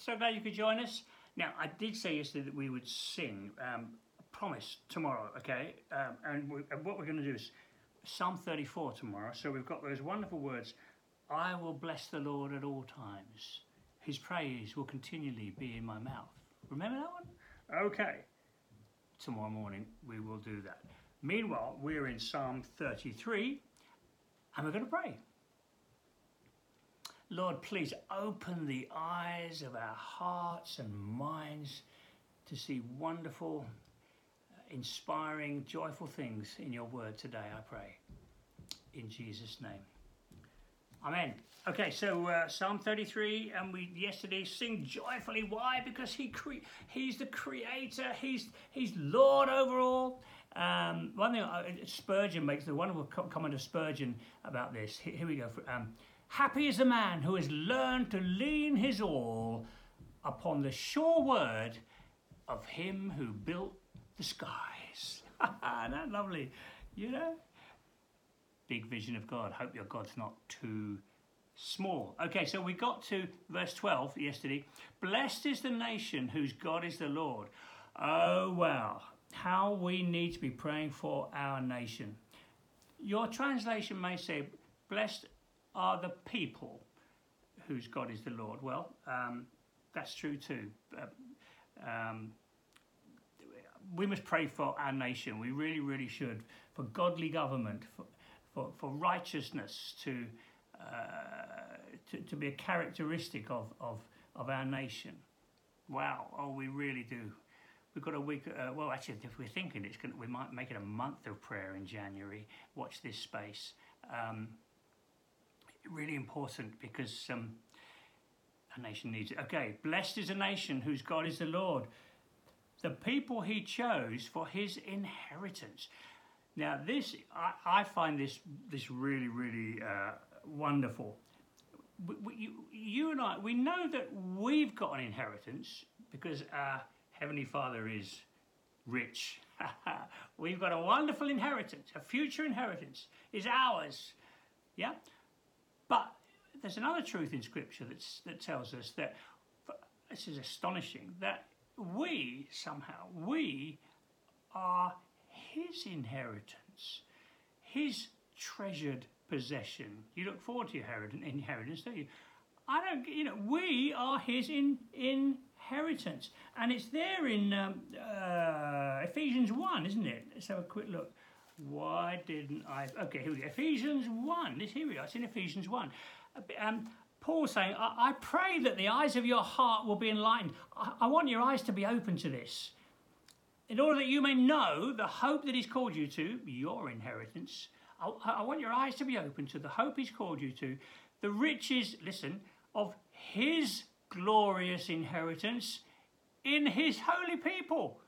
So glad you could join us. Now, I did say yesterday that we would sing. Um, promise tomorrow, okay? Um, and, we, and what we're going to do is Psalm 34 tomorrow. So we've got those wonderful words I will bless the Lord at all times, His praise will continually be in my mouth. Remember that one? Okay. Tomorrow morning we will do that. Meanwhile, we're in Psalm 33 and we're going to pray. Lord, please open the eyes of our hearts and minds to see wonderful, uh, inspiring, joyful things in your word today, I pray. In Jesus' name. Amen. Okay, so uh, Psalm 33, and we yesterday sing joyfully. Why? Because he cre- he's the creator. He's he's Lord over all. Um, one thing uh, Spurgeon makes the wonderful comment of Spurgeon about this. Here, we go. Um, Happy is the man who has learned to lean his all upon the sure word of him who built the skies. Isn't that lovely? You know? Big vision of God. Hope your God's not too small. Okay, so we got to verse 12 yesterday. Blessed is the nation whose God is the Lord. Oh, well, How we need to be praying for our nation. Your translation may say, Blessed are the people whose God is the Lord. Well, um, that's true too. Uh, um, we must pray for our nation. We really, really should. For godly government, for, for, for righteousness to, uh, to, to be a characteristic of, of, of our nation. Wow, oh, we really do. We've got a week, uh, well, actually, if we're thinking it's going we might make it a month of prayer in January. Watch this space. Um, really important because um, a nation needs it. Okay, blessed is a nation whose God is the Lord, the people he chose for his inheritance. Now, this I, I find this this really really uh, wonderful. We, you, you and I, we know that we've got an inheritance because our heavenly Father is rich. we've got a wonderful inheritance, a future inheritance is ours. Yeah, but there's another truth in Scripture that's, that tells us that, this is astonishing, that we somehow, we are His inheritance, His treasured possession. You look forward to your inheritance, don't you? I don't, you know, we are His in, inheritance. And it's there in um, uh, Ephesians 1, isn't it? Let's have a quick look. Why didn't I? Okay, here we go. Ephesians 1. This, here we are. It's in Ephesians 1. Um, Paul saying, I, I, pray that the eyes of your heart will be enlightened. I, I want your eyes to be open to this. In order that you may know the hope that he's called you to, your inheritance. I, I want your eyes to be open to the hope he's called you to, the riches, listen, of his glorious inheritance in his holy people.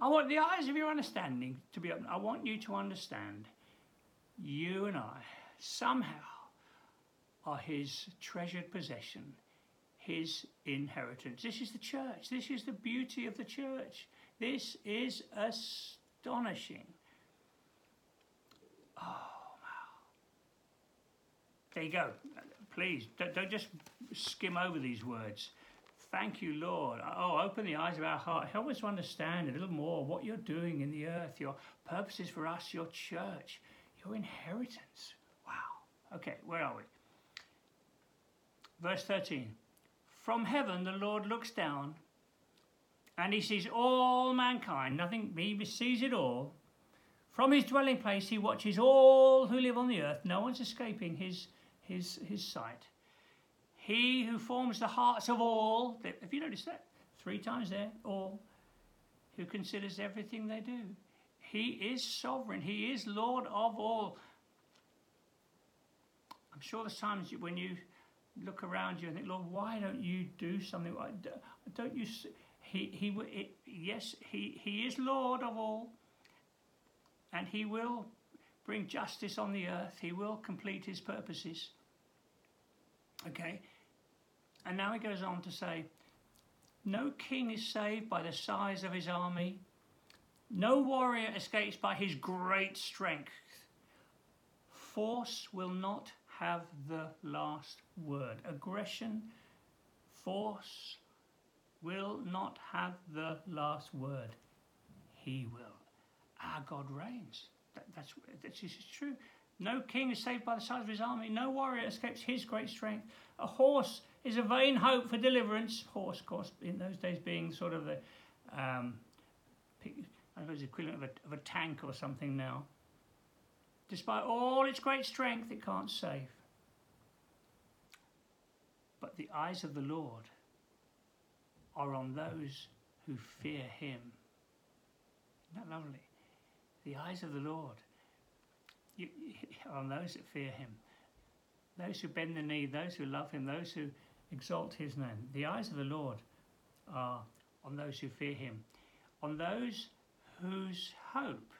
I want the eyes of your understanding to be open. I want you to understand you and I somehow are his treasured possession, his inheritance. This is the church. This is the beauty of the church. This is astonishing. Oh, wow. There you go. Please, don't, don't just skim over these words. Thank you, Lord. Oh, open the eyes of our heart. Help us to understand a little more what you're doing in the earth, your purposes for us, your church, your inheritance. Wow. Okay, where are we? Verse 13. From heaven the Lord looks down and he sees all mankind, nothing, he sees it all. From his dwelling place he watches all who live on the earth. No one's escaping his, his, his sight. He who forms the hearts of all, have you noticed that? Three times there, all, who considers everything they do. He is sovereign, He is Lord of all. I'm sure there's times when you look around you and think, Lord, why don't you do something? Don't you? He, he, it, yes, he, he is Lord of all, and He will bring justice on the earth. He will complete His purposes. Okay, and now he goes on to say, No king is saved by the size of his army, no warrior escapes by his great strength. Force will not have the last word. Aggression, force will not have the last word. He will. Our God reigns. That, that's, that's this is true. No king is saved by the size of his army. No warrior escapes his great strength. A horse is a vain hope for deliverance. Horse, of course, in those days being sort of the, um, I suppose, equivalent of a, of a tank or something now. Despite all its great strength, it can't save. But the eyes of the Lord are on those who fear him. Isn't that lovely? The eyes of the Lord are on those that fear him. Those who bend the knee, those who love him, those who exalt his name. The eyes of the Lord are on those who fear him, on those whose hope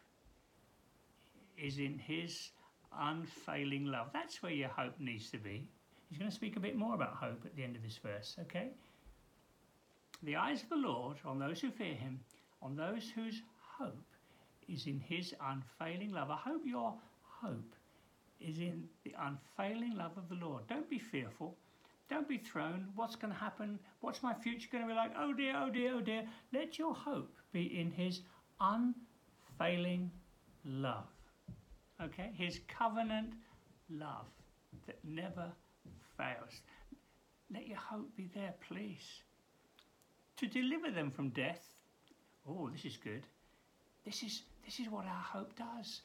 is in his unfailing love. That's where your hope needs to be. He's going to speak a bit more about hope at the end of this verse, okay? The eyes of the Lord on those who fear him, on those whose hope is in his unfailing love. I hope your hope is in the unfailing love of the Lord. Don't be fearful. Don't be thrown. What's going to happen? What's my future going to be like? Oh dear, oh dear, oh dear. Let your hope be in his unfailing love. Okay? His covenant love that never fails. Let your hope be there, please. To deliver them from death. Oh, this is good. This is this is what our hope does.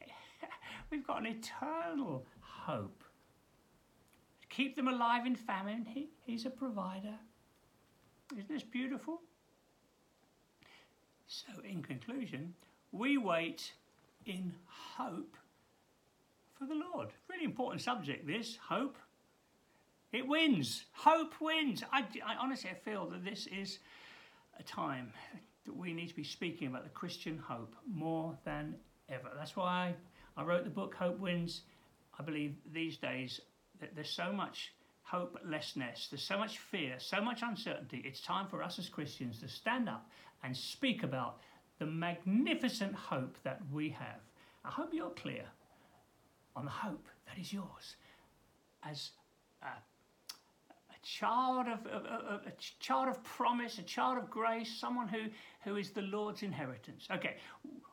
We've got an eternal hope. Keep them alive in famine. He, he's a provider. Isn't this beautiful? So, in conclusion, we wait in hope for the Lord. Really important subject, this hope. It wins. Hope wins. I, I honestly I feel that this is a time that we need to be speaking about the Christian hope more than ever. That's why I wrote the book Hope Wins. I believe these days there's so much hopelessness, there's so much fear, so much uncertainty. It's time for us as Christians to stand up and speak about the magnificent hope that we have. I hope you're clear on the hope that is yours as a, a child of a, a, a, child of promise, a child of grace, someone who, who is the Lord's inheritance. Okay,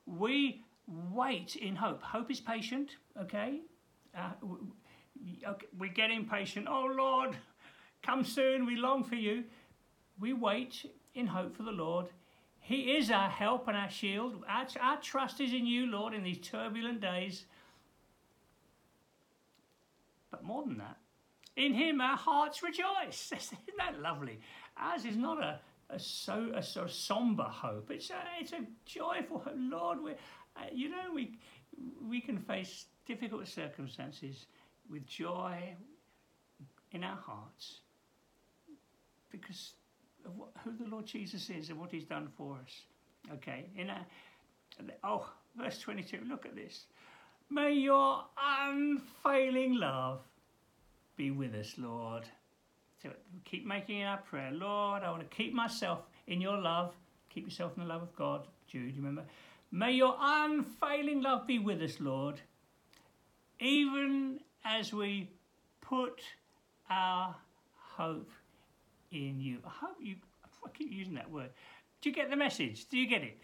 we wait in hope. Hope is patient, okay? Uh, we get impatient. Oh Lord, come soon, we long for you. We wait in hope for the Lord. He is our help and our shield. Our, our trust is in you, Lord, in these turbulent days. But more than that, in Him our hearts rejoice. Isn't that lovely? Ours is not a, a so a sort of somber hope. It's a it's a joyful hope. Lord, we uh, you know we we can face difficult circumstances with joy in our hearts because of what, who the Lord Jesus is and what He's done for us. Okay, in a oh, verse 22. Look at this. May your unfailing love be with us, Lord. So keep making our prayer, Lord. I want to keep myself in your love. Keep yourself in the love of God. Jude, you remember? May your unfailing love be with us, Lord, even as we put our hope in you. I hope you, I keep using that word. Do you get the message? Do you get it?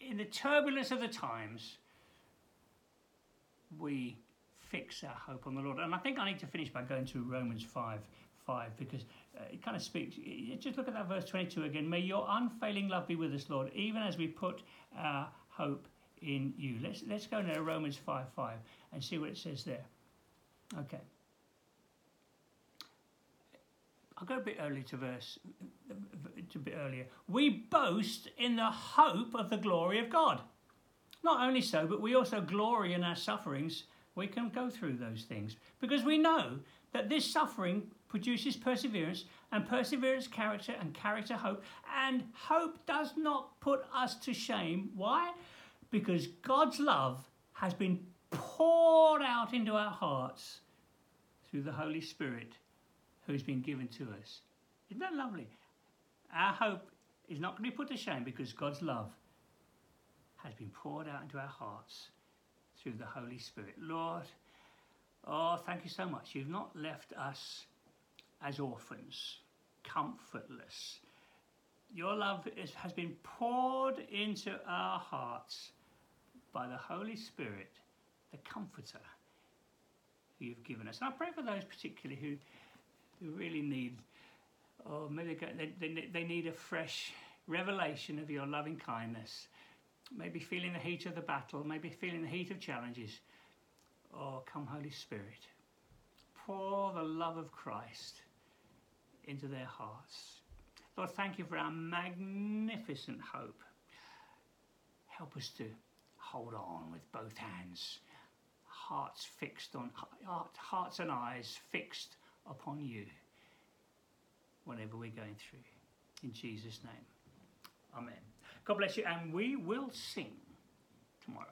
In the turbulence of the times, we fix our hope on the Lord. And I think I need to finish by going to Romans 5 5 because uh, it kind of speaks. Just look at that verse 22 again. May your unfailing love be with us, Lord, even as we put our hope in you. Let's, let's go now to Romans 5 5 and see what it says there. Okay. I'll go a bit early to verse, a bit earlier. We boast in the hope of the glory of God. Not only so, but we also glory in our sufferings. We can go through those things because we know that this suffering produces perseverance, and perseverance, character, and character, hope. And hope does not put us to shame. Why? Because God's love has been poured out into our hearts through the Holy Spirit who's been given to us. Isn't that lovely? Our hope is not going to be put to shame because God's love has been poured out into our hearts through the Holy Spirit. Lord, oh, thank you so much. You've not left us as orphans, comfortless. Your love is, has been poured into our hearts by the Holy Spirit, the Comforter who you've given us. And I pray for those particularly who, who really need, oh, or maybe they, they, they need a fresh revelation of your loving kindness. Maybe feeling the heat of the battle, maybe feeling the heat of challenges. Oh, come, Holy Spirit. Pour the love of Christ into their hearts. Lord, thank you for our magnificent hope. Help us to hold on with both hands, hearts fixed on hearts and eyes fixed upon you whatever we're going through. In Jesus' name. Amen. God bless you, and we will sing tomorrow.